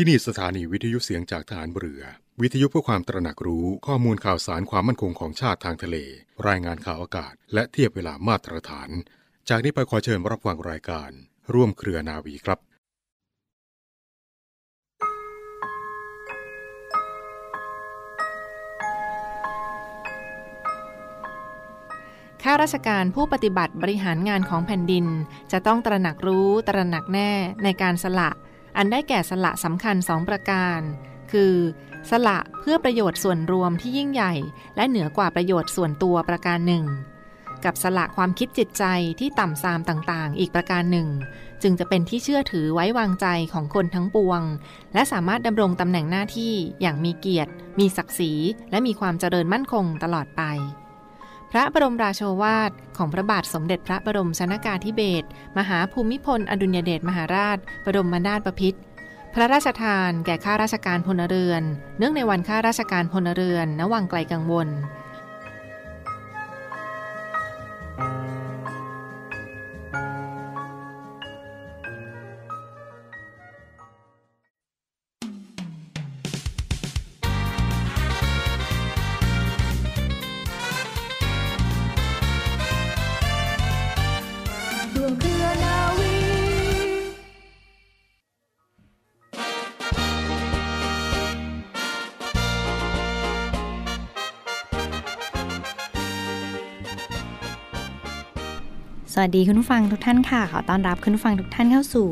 ที่นี่สถานีวิทยุเสียงจากฐานเรือ วิทยุเพื่อความตระหนักรู้ข้อมูลข่าวสารความมั่นคงของชาติทางทะเล รายงานข่าวอากาศ และเทียบเวลามาตรฐาน จากนี้ไปขอเชิญรับฟังรายการ ร่วมเครือนาวีครับข้าราชการผู้ปฏิบัติบริหารงานของแผ่นดิน จะต้องตระหนักรู้ตระหนักแน่ในการสละ อันได้แก่สละสำคัญสองประการ คือ สละเพื่อประโยชน์ส่วนรวมที่ยิ่งใหญ่ และเหนือกว่าประโยชน์ส่วนตัวประการหนึ่ง กับสละความคิดจิตใจที่ต่ำทรามต่างๆ อีกประการหนึ่ง จึงจะเป็นที่เชื่อถือไว้วางใจของคนทั้งปวง และสามารถดำรงตำแหน่งหน้าที่อย่างมีเกียรติ มีศักดิ์ศรี และมีความเจริญมั่นคงตลอดไป พระบรมราโชวาทของพระบาทสมเด็จพระบรมชนากาธิเบศรมหาภูมิพล อดุลยเดชมหาราช บรมนาถบพิตรพระราชทานแก่ข้าราชการพลเรือน เนื่องในวันข้าราชการพลเรือนณวังไกลกังวล วัสดีคุณผู้ฟังทุกท่านค่ะ ขอต้อนรับคุณผู้ฟังทุกท่านเข้าสู่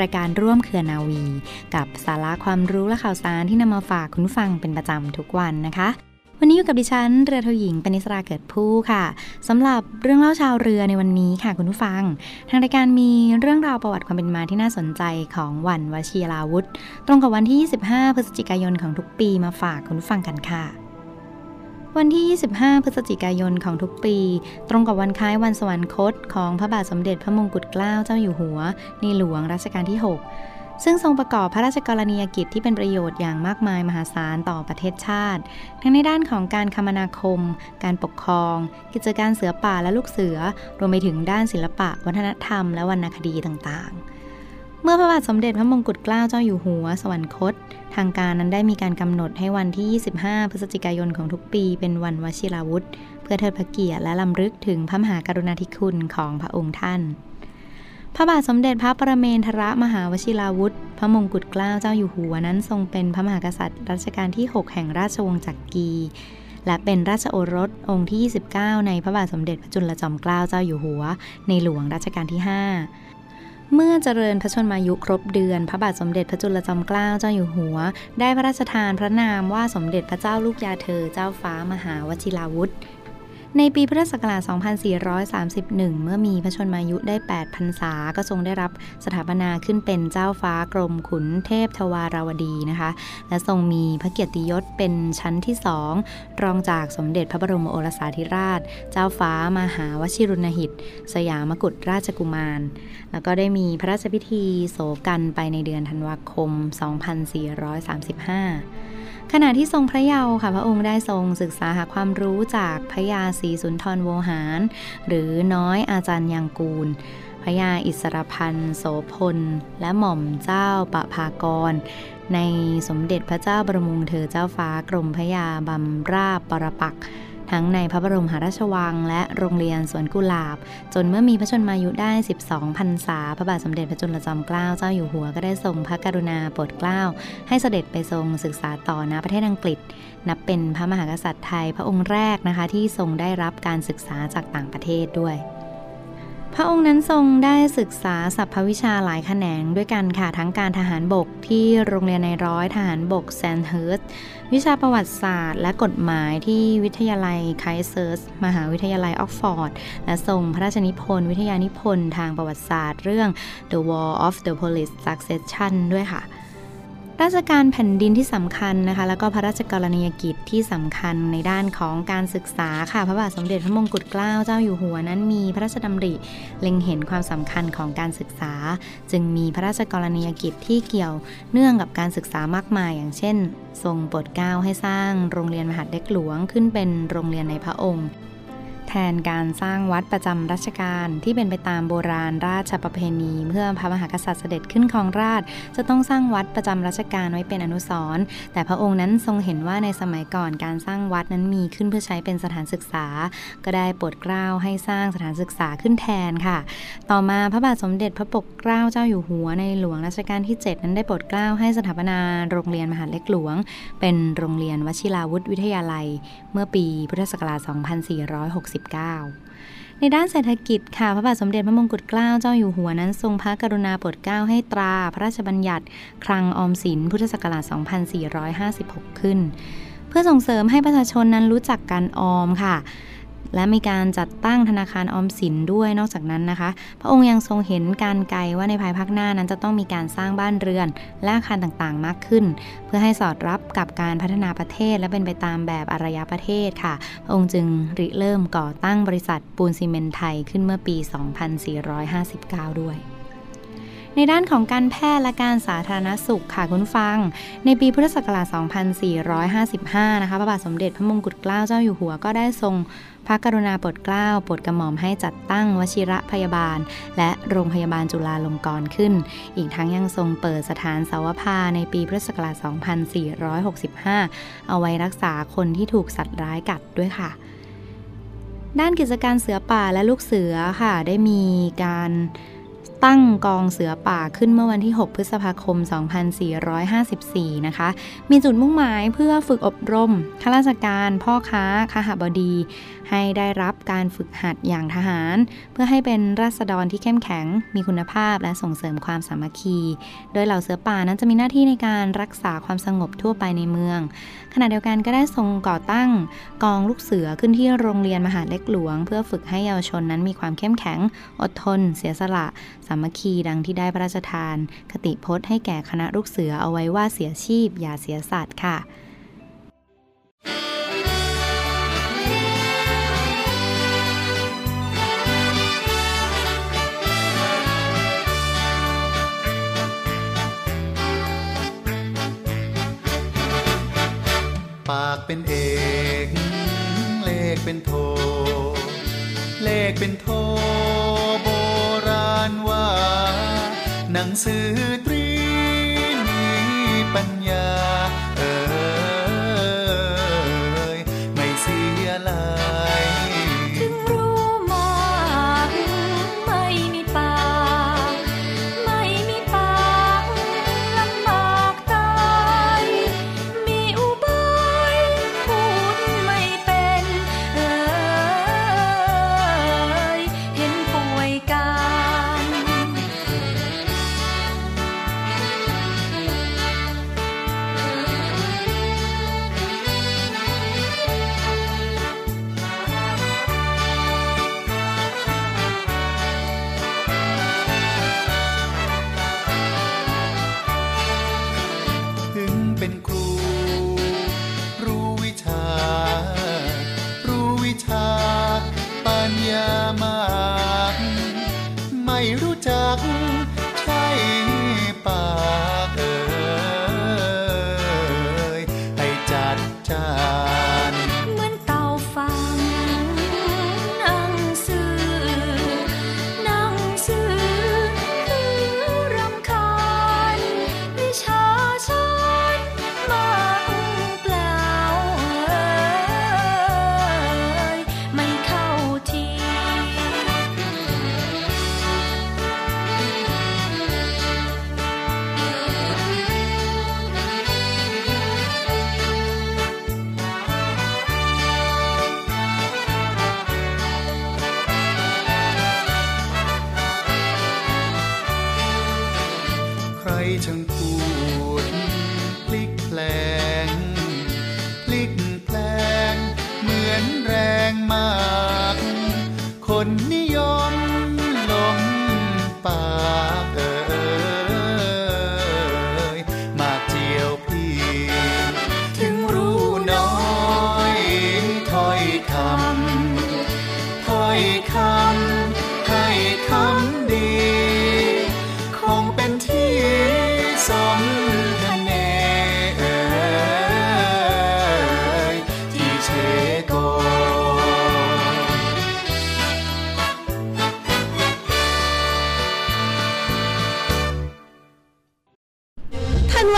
รายการร่วมเครือนาวี กับสาระความรู้และข่าวสารที่นำมาฝากคุณผู้ฟังเป็นประจำทุกวันนะคะ วันนี้อยู่กับดิฉัน เรือโทหญิงปณิสราเกิดผู้ค่ะสำหรับเรื่องเล่าชาวเรือในวันนี้ค่ะคุณผู้ฟัง ทางรายการมีเรื่องราวประวัติความเป็นมาที่น่าสนใจของวันวชิราวุธ ตรงกับวันที่ 25 พฤศจิกายนของทุกปีมาฝากคุณผู้ฟังกันค่ะ วันที่ 25 พฤศจิกายนของทุกปี ตรงกับวันคล้ายวันสวรรคตของพระบาทสมเด็จพระมงกุฎเกล้าเจ้าอยู่หัว ในหลวงรัชกาลที่ 6 ซึ่งทรงประกอบพระราชกรณียกิจที่เป็นประโยชน์อย่างมากมายมหาศาลต่อประเทศชาติ ทั้งในด้านของการคมนาคม การปกครอง กิจการเสือป่าและลูกเสือ รวมไปถึงด้านศิลปะ วัฒนธรรม และวรรณคดีต่างๆ เมื่อพระบาทสมเด็จพระมงกุฎเกล้าเจ้าอยู่หัว สวรรคต ทางการนั้นได้มีการกำหนดให้วันที่ 25 พฤศจิกายนของทุกปีเป็นวันวชิราวุธ เพื่อเทิดพระเกียรติและลำลึกถึงพระมหากรุณาธิคุณของพระองค์ท่าน พระบาทสมเด็จพระประเมนทรมหาวชิราวุธ พระมงกุฎเกล้าเจ้าอยู่หัวนั้นทรงเป็นพระมหากษัตริย์รัชกาลที่ 6 แห่งราชวงศ์จักรีและเป็นราชโอรสองค์ที่ 29 ในพระบาทสมเด็จพระจุลจอมเกล้าเจ้าอยู่หัว ในหลวงรัชกาลที่ 5 เมื่อเจริญพระชนมายุครบเดือน พระบาทสมเด็จพระจุลจอมเกล้าเจ้าอยู่หัว ได้พระราชทานพระนามว่าสมเด็จพระเจ้าลูกยาเธอเจ้าฟ้ามหาวชิราวุธ ในปีพุทธศักราช 2431 เมื่อมีพระชนมายุได้ 8 พรรษา ก็ทรงได้รับสถาปนาขึ้นเป็นเจ้าฟ้ากรมขุนเทพทวาราวดีนะคะ และทรงมีพระเกียรติยศเป็นชั้นที่สองรองจากสมเด็จพระบรมโอรสาธิราช เจ้าฟ้ามหาวชิรุณหิต สยามกุฎราชกุมาร แล้วก็ได้มีพระราชพิธีโศกันไปในเดือนธันวาคม 2435 ขณะที่ทรงพระเยาว์ค่ะพระองค์ได้ทรงศึกษาหาความรู้จากพระยาศรีสุนทรโวหาร หรือน้อยอาจารย์ยังกูลพระยาอิสรพันธ์โสพล และหม่อมเจ้าปะภากร ในสมเด็จพระเจ้าบรมวงศ์เธอเจ้าฟ้ากรมพระยาบำราบปรปักษ์ ทั้งในพระบรมหาราชวัง และโรงเรียนสวนกุหลาบ จนเมื่อมีพระชนมายุได้ 12พรรษา พระบาทสมเด็จพระจุลจอมเกล้าเจ้าอยู่หัวก็ได้ทรงพระกรุณาโปรดเกล้า ให้เสด็จไปทรงศึกษาต่อณประเทศอังกฤษ นับเป็นพระมหากษัตริย์ไทยพระองค์แรกนะคะที่ทรงได้รับการศึกษาจากต่างประเทศด้วย พระองค์นั้นทรงได้ศึกษาสัพพวิชาหลายแขนงด้วยกันค่ะทั้งการทหารบกที่โรงเรียนในร้อยทหารบกแซนเฮิร์สวิชาประวัติศาสตร์ และกฎหมายที่วิทยาลัยไครสต์เชิร์ชมหาวิทยาลัยออกซฟอร์ด และทรงพระราชนิพนธ์วิทยานิพนธ์ทางประวัติศาสตร์เรื่อง The War of the Polish Succession ด้วยค่ะ ราชการแผ่นดินที่สำคัญนะคะ แล้วก็พระราชกรณียกิจที่สำคัญในด้านของการศึกษาค่ะ พระบาทสมเด็จพระมงกุฎเกล้าเจ้าอยู่หัวนั้นมีพระราชดำริเล็งเห็นความสำคัญของการศึกษา จึงมีพระราชกรณียกิจที่เกี่ยวเนื่องกับการศึกษามากมาย อย่างเช่น ทรงโปรดเกล้าให้สร้างโรงเรียนมหาดเล็กหลวงขึ้นเป็นโรงเรียนในพระองค์ แทนการสร้างวัดประจำรัชกาลที่เป็นไปตามโบราณราชประเพณีเพื่อพระมหากษัตริย์เสด็จขึ้นครองราช จะต้องสร้างวัดประจำรัชกาลไว้เป็นอนุสรณ์แต่พระองค์นั้นทรงเห็นว่าในสมัยก่อนการสร้างวัดนั้นมีขึ้นเพื่อใช้เป็นสถานศึกษา ก็ได้โปรดเกล้าให้สร้างสถานศึกษาขึ้นแทนค่ะ ต่อมาพระบาทสมเด็จพระปกเกล้าเจ้าอยู่หัวในหลวงรัชกาลที่ 7 นั้นได้โปรดเกล้าให้สถาปนาโรงเรียนมหาเล็กหลวง เป็นโรงเรียนวชิราวุธวิทยาลัย เมื่อปีพุทธศักราช 2460 19 ในด้านเศรษฐกิจค่ะ พระบาทสมเด็จพระมงกุฎเกล้าเจ้าอยู่หัวนั้นทรงพระกรุณาโปรดเกล้าให้ตราพระราชบัญญัติ คลังออมสินพุทธศักราช 2456 ขึ้น เพื่อส่งเสริมให้ประชาชนนั้นรู้จักการออมค่ะ และมีการจัดตั้งธนาคารออมสินด้วยนอกจากนั้นนะคะ พระองค์ยังทรงเห็นการไกลว่าในภายภาคหน้านั้นจะต้องมีการสร้างบ้านเรือน และอาคารต่างๆมากขึ้น เพื่อให้สอดรับกับการพัฒนาประเทศ และเป็นไปตามแบบอารยประเทศค่ะ พระองค์จึงริเริ่มก่อตั้งบริษัทปูนซีเมนไทยขึ้นเมื่อปี 2459 ด้วย ในด้านของการแพทย์และการสาธารณสุขค่ะคุณฟัง ในปีพุทธศักราช 2455 นะคะพระบาทสมเด็จพระมงกุฎเกล้าเจ้าอยู่หัวก็ได้ทรงพระกรุณาโปรดเกล้าโปรดกระหม่อมให้จัดตั้งวชิระพยาบาล และโรงพยาบาลจุฬาลงกรณ์ขึ้น อีกทั้งยังทรงเปิดสถานสาวภาในปีพุทธศักราช 2465 เอาไว้รักษาคนที่ถูกสัตว์ร้ายกัดด้วยค่ะ ด้านกิจการเสือป่าและลูกเสือค่ะ ได้มีการ ตั้งกองเสือป่าขึ้นเมื่อวันที่ 6 พฤษภาคม 2454 นะคะ มีจุดมุ่งหมายเพื่อฝึกอบรมข้าราชการพ่อค้าคาหบดี ให้ได้รับการฝึกหัดอย่างทหาร เพื่อให้เป็นราษฎรที่เข้มแข็ง มีคุณภาพและส่งเสริมความสามัคคี โดยเหล่าเสือป่านั้นจะมีหน้าที่ในการรักษาความสงบทั่วไปในเมืองขณะเดียวกันก็ได้ทรงก่อตั้งกองลูกเสือขึ้นที่โรงเรียนมหาเล็กหลวง เพื่อฝึกให้เยาวชนนั้นมีความเข้มแข็ง อดทน เสียสละามัคคีดังที่ได้พระราชทาน คติพจน์ให้แก่คณะลูกเสือเอาไว้ว่าเสียชีพอย่าเสียสัตว์ค่ะ ปากเป็นเอก เลขเป็นโท เลขเป็นโทโบราณว่า หนังสือตรีมีปัญญา เอ่ยไม่เสียลา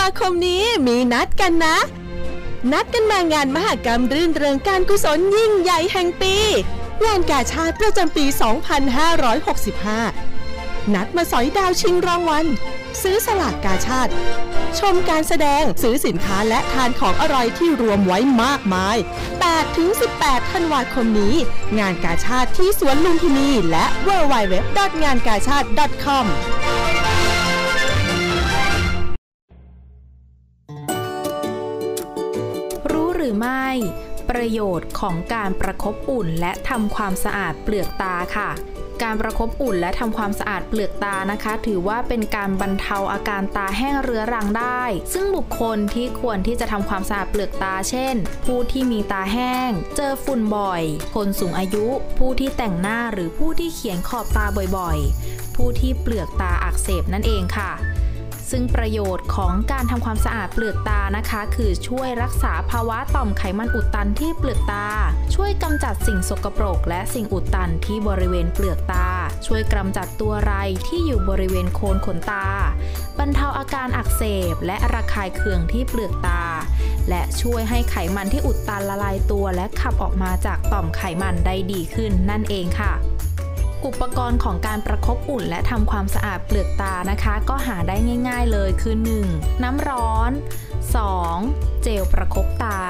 าคมนี้มีนัดกันนะ นัดกันมางานมหกรรมรื่นเริงการกุศลยิ่งใหญ่แห่งปี งานกาชาติประจำปี 2565 นัดมาสอยดาวชิงรางวัล ซื้อสลากกาชาติ ชมการแสดงซื้อสินค้าและทานของอร่อยที่รวมไว้มากมาย 8-18 ธันวาคมนี้ งานกาชาติที่สวนลุมพินีและ w w w งานกาชาติ .com รือไม่ ประโยชน์ของการประคบอุ่นและทำความสะอาดเปลือกตาค่ะการประคบอุ่นและทำความสะอาดเปลือกตานะคะ ถือว่าเป็นการบรรเทาอาการตาแห้งเรื้อรังได้ ซึ่งบุคคลที่ควรที่จะทำความสะอาดเปลือกตา เช่น ผู้ที่มีตาแห้ง เจอฝุ่นบ่อย คนสูงอายุ ผู้ที่แต่งหน้าหรือผู้ที่เขียนขอบตาบ่อยๆ ผู้ที่เปลือกตาอักเสบนั่นเองค่ะ ซึ่งประโยชน์ของการทำความสะอาดเปลือกตานะคะ คือช่วยรักษาภาวะต่อมไขมันอุดตันที่เปลือกตา ช่วยกำจัดสิ่งสกปรก และสิ่งอุดตันที่บริเวณเปลือกตา ช่วยกำจัดตัวไรที่อยู่บริเวณโคนขนตา บรรเทาอาการอักเสบ และระคายเคืองที่เปลือกตา และช่วยให้ไขมันที่อุดตันละลายตัว และขับออกมาจากต่อมไขมันได้ดีขึ้นนั่นเองค่ะ อุปกรณ์ของการประคบอุ่นและทำความสะอาดเปลือกตานะคะ ก็หาได้ง่าย ๆเลยคือ 1. น้ำร้อน 2. เจลประคบตา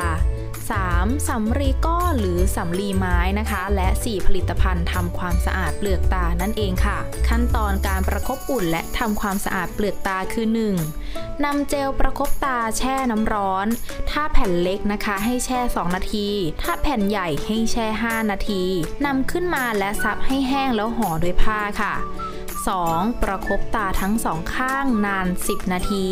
3. สำลีก้อนหรือสำลีไม้นะคะ และ 4 ผลิตภัณฑ์ทำความสะอาดเปลือกตานั่นเองค่ะ ขั้นตอนการประคบอุ่นและทำความสะอาดเปลือกตาคือ 1. นำเจลประคบตาแช่น้ำร้อน ถ้าแผ่นเล็กนะคะให้แช่ 2 นาที ถ้าแผ่นใหญ่ให้แช่ 5 นาทีนำขึ้นมาและซับให้แห้งแล้วห่อด้วยผ้าค่ะ 2. ประคบตาทั้งสองข้างนาน 10 นาที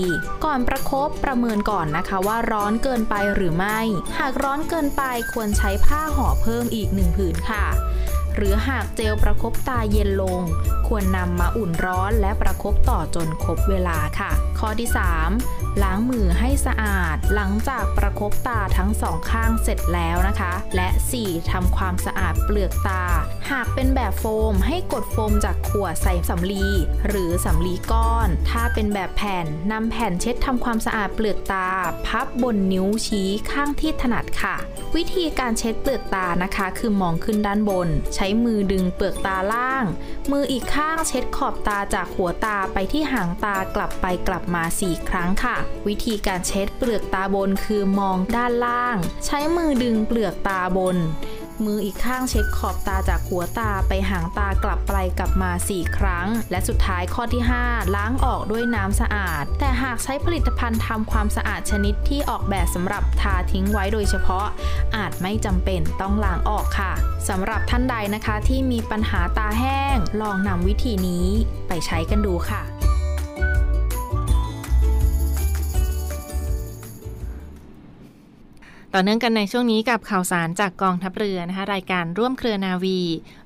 ก่อนประคบประเมินก่อนนะคะว่าร้อนเกินไปหรือไม่ หากร้อนเกินไปควรใช้ผ้าห่อเพิ่มอีกหนึ่งผืนค่ะ หรือหากเจลประคบตาเย็นลง ควรนำมาอุ่นร้อนและประคบต่อจนครบเวลาค่ะ ข้อที่ 3 ล้างมือให้สะอาด หลังจากประคบตาทั้งสองข้างเสร็จแล้วนะคะ และ 4. ทำความสะอาดเปลือกตา หากเป็นแบบโฟมให้กดโฟมจากขวดใส่สำลี หรือสำลีก้อน ถ้าเป็นแบบแผ่นนำแผ่นเช็ดทำความสะอาดเปลือกตา พับบนนิ้วชี้ข้างที่ถนัดค่ะ วิธีการเช็ดเปลือกตานะคะ คือมองขึ้นด้านบน ใช้มือดึงเปลือกตาล่าง มืออีกข้าง้างเช็ดขอบตาจากหัวตาไปที่หางตากลับไปกลับมา 4 ครั้งค่ะ วิธีการเช็ดเปลือกตาบนคือมองด้านล่าง ใช้มือดึงเปลือกตาบน มืออีกข้างเช็ดขอบตาจากหัวตาไปหางตากลับไปกลับมา 4 ครั้ง และสุดท้ายข้อที่ 5 ล้างออกด้วยน้ำสะอาด แต่หากใช้ผลิตภัณฑ์ทำความสะอาดชนิดที่ออกแบบสำหรับทาทิ้งไว้โดยเฉพาะ อาจไม่จำเป็นต้องล้างออกค่ะสำหรับท่านใดนะคะที่มีปัญหาตาแห้ง ลองนำวิธีนี้ไปใช้กันดูค่ะ ต่อเนื่องกันในช่วงนี้กับข่าวสารจากกองทัพเรือนะคะรายการร่วมเครือนาวี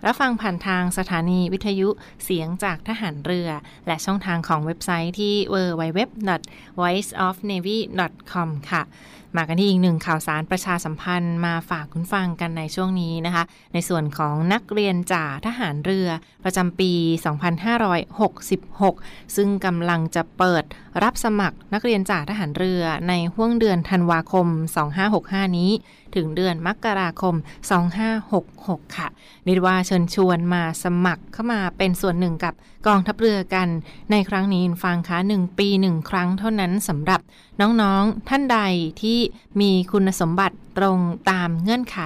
รับฟังผ่านทางสถานีวิทยุเสียงจากทหารเรือ และช่องทางของเว็บไซต์ที่ www.voiceofnavy.com ค่ะ มากันที่อีกหนึ่งข่าวสารประชาสัมพันธ์มาฝากคุณฟังกันในช่วงนี้นะคะ ในส่วนของนักเรียนจ่าทหารเรือ ประจำปี 2566 ซึ่งกำลังจะเปิดรับสมัครนักเรียนจ่าทหารเรือในห้วงเดือนธันวาคม 2565 นี้ ถึงเดือนมกราคม 2566 ค่ะเรียกว่าเชิญชวนมาสมัครเข้ามาเป็นส่วนหนึ่งกับกองทัพเรือกัน ในครั้งนี้ฟังคะ1 ปี 1 ครั้งเท่านั้นสำหรับน้องๆท่านใดที่มีคุณสมบัติตรงตามเงื่อนไข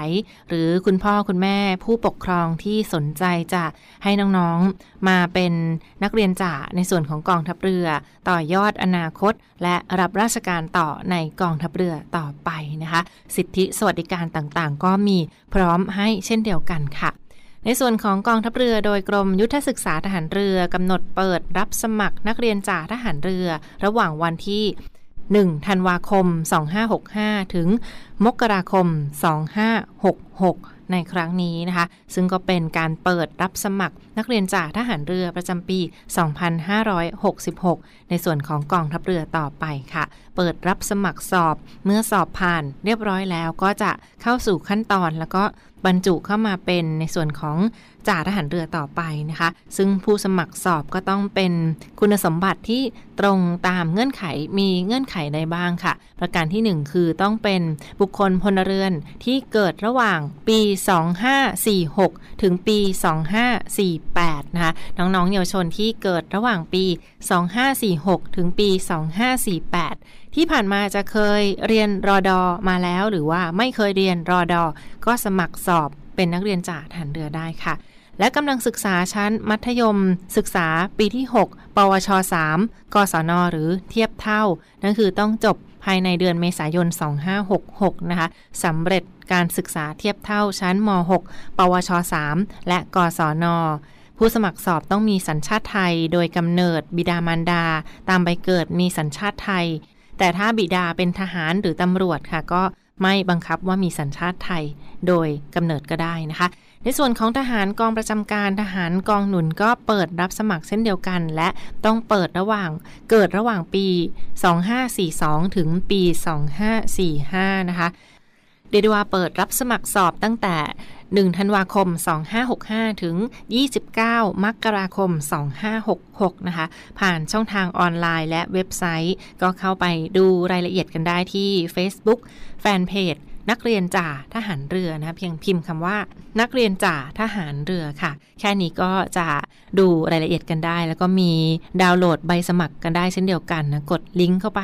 หรือคุณพ่อคุณแม่ผู้ปกครองที่สนใจจะให้น้องๆมาเป็นนักเรียนจ่าในส่วนของกองทัพเรือ ต่อยอดอนาคต และรับราชการต่อในกองทัพเรือต่อไปนะคะ สิทธิสวัสดิการต่างๆ ก็มีพร้อมให้เช่นเดียวกันค่ะ ในส่วนของกองทัพเรือโดยกรมยุทธศึกษาทหารเรือกำหนดเปิดรับสมัครนักเรียนจ่าทหารเรือ ระหว่างวันที่1ธันวาคม 2565 ถึง มกราคม 2566 ในครั้งนี้นะคะ ซึ่งก็เป็นการเปิดรับสมัครนักเรียนจากทหารเรือประจำปี 2566 ในส่วนของกองทัพเรือต่อไปค่ะ เปิดรับสมัครสอบเมื่อสอบผ่านเรียบร้อยแล้วก็จะเข้าสู่ขั้นตอนแล้วก็บรรจุเข้ามาเป็นในส่วนของ จ่าทหารเรือต่อไปนะคะ ซึ่งผู้สมัครสอบก็ต้องเป็นคุณสมบัติที่ตรงตามเงื่อนไขมีเงื่อนไขใดบ้างค่ะ ประการที่ 1 คือต้องเป็นบุคคลพลเรือนที่เกิดระหว่างปี 2546 ถึงปี 2548 นะคะ น้องๆเยาวชนที่เกิดระหว่างปี 2546 ถึงปี 2548ที่ผ่านมาจะเคยเรียนรอดอมาแล้ว หรือว่าไม่เคยเรียนรอดอก็สมัครสอบเป็นนักเรียนจ่าทหารเรือได้ค่ะ และกำลังศึกษาชั้นมัธยม ศึกษาปีที่ 6 ปวช 3 กศน หรือเทียบเท่า นั่นคือต้องจบภายในเดือนเมษายน 2566 นะคะสำเร็จการศึกษาเทียบเท่าชั้นม 6 ปวช 3 และกศน ผู้สมัครสอบต้องมีสัญชาติไทย โดยกำเนิดบิดามารดา ตามใบเกิดมีสัญชาติไทย แต่ถ้าบิดาเป็นทหารหรือตำรวจค่ะก็ไม่บังคับว่ามีสัญชาติไทย โดยกำเนิดก็ได้นะคะ ในส่วนของทหารกองประจำการทหารกองหนุนก็เปิดรับสมัครเช่นเดียวกัน และต้องเปิดระหว่างเกิดระหว่างปี 2542 ถึงปี 2545 นะคะเดยวาเปิดรับสมัครสอบตั้งแต่ 1 ธันวาคม 2565 ถึง 29 มกราคม 2566 นะคะ ผ่านช่องทางออนไลน์และเว็บไซต์ ก็เข้าไปดูรายละเอียดกันได้ที่ Facebook แฟ นักเรียนจ่าทหารเรือนะเพียงพิมพ์คำว่า นักเรียนจ่าทหารเรือค่ะ แค่นี้ก็จะดูรายละเอียดกันได้ แล้วก็มีดาวน์โหลดใบสมัครกันได้เช่นเดียวกันนะกดลิงก์เข้าไป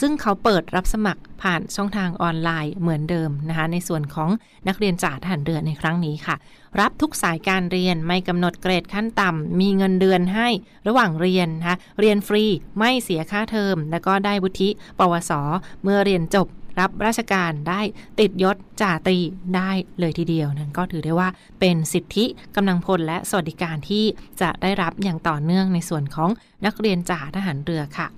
ซึ่งเขาเปิดรับสมัครผ่านช่องทางออนไลน์เหมือนเดิมนะคะในส่วนของนักเรียนจ่าทหารเรือในครั้งนี้ค่ะ รับทุกสายการเรียนไม่กำหนดเกรดขั้นต่ำมีเงินเดือนให้ระหว่างเรียนนะคะเรียนฟรีไม่เสียค่าเทอม แล้วก็ได้วุฒิ ปวส เมื่อเรียนจบ รับราชการได้ติดยศจ่าตรีได้เลยทีเดียว นั้นก็ถือได้ว่าเป็นสิทธิกำลังพลและสวัสดิการที่จะได้รับอย่างต่อเนื่องในส่วนของนักเรียนจ่าทหารเรือค่ะ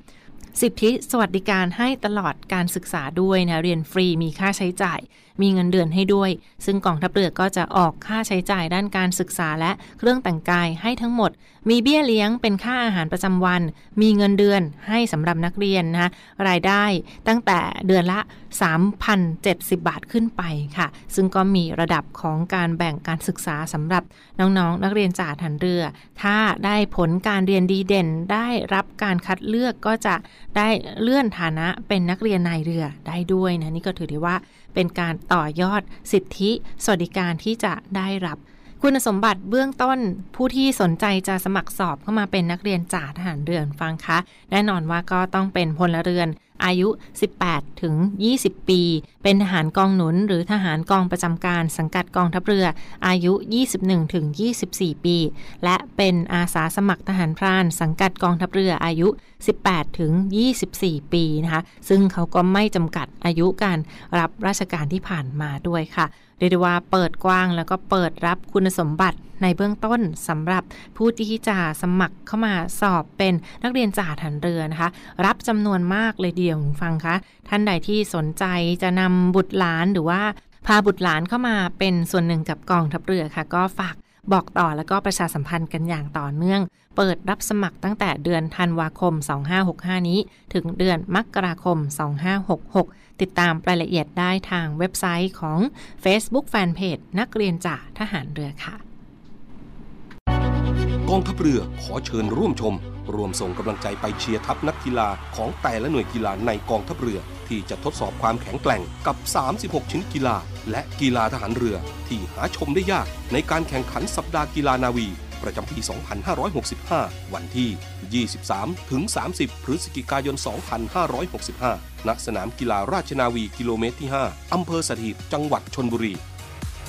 สิทธิสวัสดิการให้ตลอดการศึกษาด้วยนะเรียนฟรีมีค่าใช้จ่าย มีเงินเดือนให้ด้วย ซึ่งกองทัพเรือก็จะออกค่าใช้จ่ายด้านการศึกษาและเครื่องแต่งกายให้ทั้งหมด มีเบี้ยเลี้ยงเป็นค่าอาหารประจำวัน มีเงินเดือนให้สำหรับนักเรียนนะรายได้ตั้งแต่เดือนละ 3,070 บาทขึ้นไปค่ะ ซึ่งก็มีระดับของการแบ่งการศึกษาสำหรับน้องๆนักเรียนจ่าทันเรือ ถ้าได้ผลการเรียนดีเด่นได้รับการคัดเลือกก็จะได้เลื่อนฐานะเป็นนักเรียนนายเรือได้ด้วยนะนี่ก็ถือได้ว่าเป็นการต่อยอดสิทธิสวัสดิการที่จะได้รับคุณสมบัติเบื้องต้นผู้ที่สนใจจะสมัครสอบเข้ามาเป็นนักเรียนจ่าทหารเรือนฟังคะ แน่นอนว่าก็ต้องเป็นพลเรือน อายุ 18 ถึง 20 ปี เป็นทหารกองหนุนหรือทหารกองประจำการสังกัดกองทัพเรือ อายุ 21 ถึง 24 ปี และเป็นอาสาสมัครทหารพราน สังกัดกองทัพเรืออายุ 18 ถึง 24 ปีนะคะ ซึ่งเขาก็ไม่จำกัดอายุการรับราชการที่ผ่านมาด้วยค่ะ เรียกได้ว่าเปิดกว้างแล้วก็เปิดรับคุณสมบัติในเบื้องต้นสำหรับผู้ที่จะสมัครเข้ามาสอบเป็นนักเรียนจ่าทันเรือนะคะ รับจำนวนมากเลยเดียวฟังคะ ท่านใดที่สนใจจะนำบุตรหลานหรือว่าพาบุตรหลานเข้ามาเป็นส่วนหนึ่งกับกองทัพเรือค่ะ ก็ฝากบอกต่อแล้วก็ประชาสัมพันธ์กันอย่างต่อเนื่อง เปิดรับสมัครตั้งแต่เดือนธันวาคม 2565 นี้ ถึงเดือนมกราคม 2566 ติดตามรายละเอียดได้ทางเว็บไซต์ของ Facebook Fanpage นักเรียนจ่าทหารเรือค่ะ กองทัพเรือขอเชิญร่วมชม รวมส่งกำลังใจไปเชียร์ทัพนักกีฬาของแต่ละหน่วยกีฬาในกองทัพเรือ ที่จะทดสอบความแข็งแกร่งกับ 36ชนิดกีฬา และกีฬาทหารเรือ ที่หาชมได้ยากในการแข่งขันสัปดาห์กีฬานาวี ประจำปี 2565 วันที่ 23 ถึง 30 พฤศจิกายน 2565 ณ สนามกีฬาราชนาวีกิโลเมตรที่ 5 อำเภอสถิต จังหวัดชนบุรี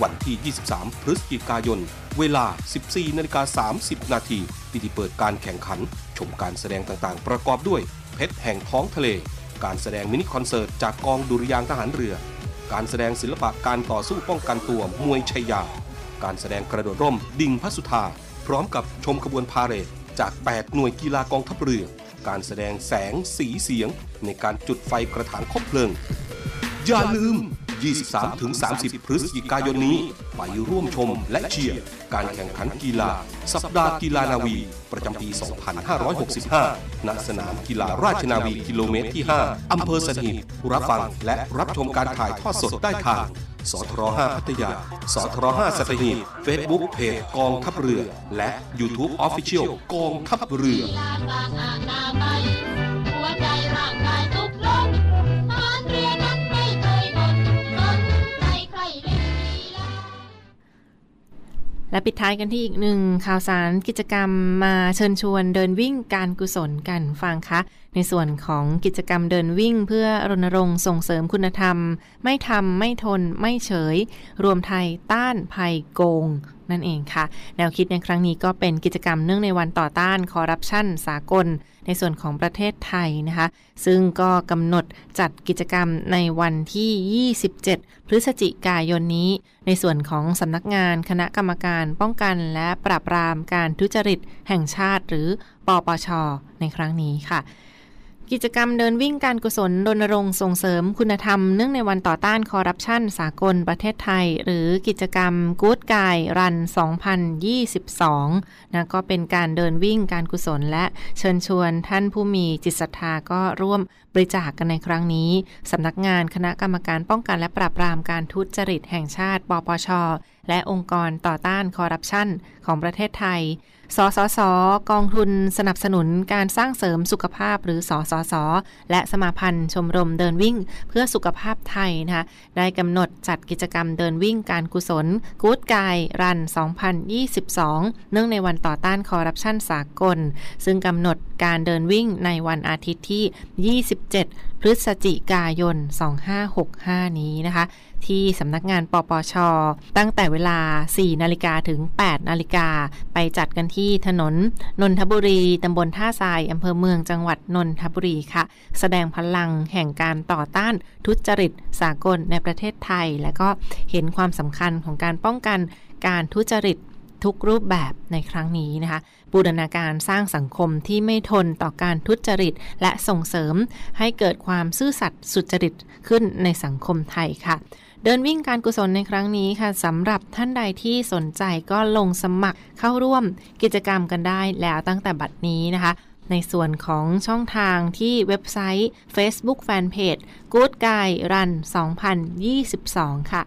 วันที่ 23 พฤศจิกายน เวลา 14นาฬิกา30 นาทีพิธีเปิดการแข่งขัน ชมการแสดงต่างๆ ประกอบด้วย เพชรแห่งท้องทะเล การแสดงมินิคอนเสิร์ตจากกองดุริยางทหารเรือ การแสดงศิลปะการต่อสู้ป้องกันตัวมวยชัยยาการแสดงกระโดดร่ม ดิ่งพระสุธา พร้อมกับชมขบวนพาเหรดจาก 8 หน่วยกีฬากองทัพเรือ การแสดงแสงสีเสียง ในการจุดไฟกระถางคบเพลิง อย่าลืม 23-30 พฤศจิกายนนี้ ไปร่วมชมและเชียร์การแข่งขันกีฬา สัปดาห์กีฬานาวี ประจำปี 2565 ณ สนามกีฬาราชนาวีกิโลเมตรที่ 5 อำเภอสัตหีบรับฟังและรับชมการถ่ายทอดสดได้ทาง สทร5พัทยา สทร5สัตหีบเฟซบุ๊กเพจกองทัพเรือ และ YouTube Official กองทัพเรือ และปิดท้ายกันที่อีกหนึ่งข่าวสารกิจกรรมมาเชิญชวนเดินวิ่งการกุศลกันฟังคะ ในส่วนของกิจกรรมเดินวิ่งเพื่อรณรงค์ส่งเสริมคุณธรรม ไม่ทำไม่ทนไม่เฉย รวมไทยต้านภัยโกง นั่นเองค่ะ แนวคิดในครั้งนี้ก็เป็นกิจกรรมเนื่องในวันต่อต้านคอร์รัปชันสากล ในส่วนของประเทศไทยนะคะ ซึ่งก็กำหนดจัดกิจกรรมในวันที่ 27 พฤศจิกายนนี้ ในส่วนของสำนักงานคณะกรรมการป้องกันและปราบปรามการทุจริตแห่งชาติหรือปปช ในครั้งนี้ค่ะ กิจกรรมเดินวิ่งการกุศลรณรงค์ส่งเสริมคุณธรรม เนื่องในวันต่อต้านคอร์รัปชันสากลประเทศไทย หรือกิจกรรม Good Guy Run 2022นะก็เป็นการเดินวิ่งการกุศลและเชิญชวนท่านผู้มีจิตศรัทธาก็ร่วมบริจาคกกันในครั้งนี้สำนักงานคณะกรรมการป้องกันและปราบปรามการทุจริตแห่งชาติ ปปช และองค์กรต่อต้านคอร์รัปชันของประเทศไทย สสส กองทุนสนับสนุนการสร้างเสริมสุขภาพหรือสสส และสมาพันธ์ชมรมเดินวิ่ง เพื่อสุขภาพไทยนะคะได้กำหนดจัดกิจกรรมเดินวิ่งการกุศลกู๊ดกายรัน 2022 เนื่องในวันต่อต้านคอร์รัปชันสากล ซึ่งกำหนด การเดินวิ่งในวันอาทิตย์ที่ 27 พฤศจิกายน 2565 นี้นะคะ ที่สำนักงานปปช ตั้งแต่เวลา 4 นาฬิกาถึง 8 นาฬิกา ไปจัดกันที่ถนน นนทบุรี ตำบลท่าทรายอำเภอเมืองจังหวัดนนทบุรีค่ะ แสดงพลังแห่งการต่อต้านทุจริตสากลในประเทศไทย และก็เห็นความสำคัญของการป้องกันการทุจริต ทุกรูปแบบในครั้งนี้นะคะบูรณาการสร้างสังคมที่ไม่ทนต่อการทุจริต และส่งเสริมให้เกิดความซื่อสัตย์สุจริตขึ้นในสังคมไทยค่ะ เดินวิ่งการกุศลในครั้งนี้ค่ะสำหรับท่านใดที่สนใจก็ลงสมัครเข้าร่วมกิจกรรมกันได้แล้วตั้งแต่บัดนี้นะคะในส่วนของช่องทางที่เว็บไซต์ Facebook Fanpage Good Guy Run 2022 ค่ะ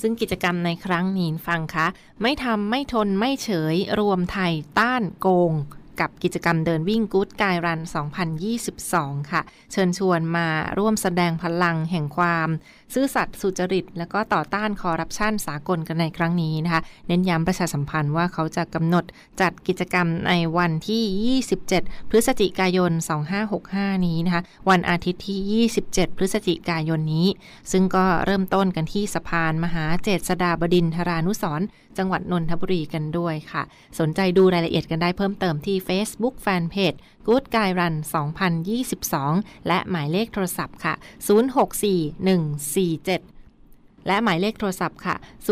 ซึ่งกิจกรรมในครั้งนี้ฟังคะ ไม่ทำไม่ทนไม่เฉย รวมไทยต้านโกง กับกิจกรรมเดินวิ่งกู๊ดกายรัน 2022 ค่ะ เชิญชวนมาร่วมแสดงพลังแห่งความ ซื่อสัตย์สุจริต และก็ต่อต้านคอร์รัปชันสากลกันในครั้งนี้นะคะ เน้นย้ำประชาสัมพันธ์ว่าเขาจะกำหนดจัดกิจกรรมในวันที่ 27 พฤศจิกายน 2565 นี้นะคะ วันอาทิตย์ที่ 27 พฤศจิกายนนี้ ซึ่งก็เริ่มต้นกันที่สะพานมหาเจษฎาบดินทรานุสรจังหวัดนนทบุรีกันด้วยค่ะ สนใจดูรายละเอียดกันได้เพิ่มเติมที่ Facebook Fanpage Good Guy Run 2022 และหมายเลขโทรศัพท์ค่ะ4747 และหมายเลขโทรศัพท์ค่ะ 0641279090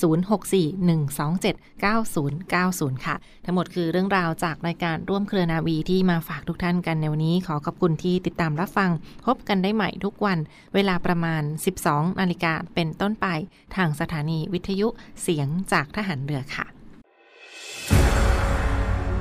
0641279090 ค่ะ ทั้งหมดคือเรื่องราวจากรายการร่วมเครือนาวีที่มาฝากทุกท่านกันในวันนี้ ขอขอบคุณที่ติดตามรับฟัง พบกันได้ใหม่ทุกวัน เวลาประมาณ 12นาฬิกาเป็นต้นไป ทางสถานีวิทยุเสียงจากทหารเรือค่ะ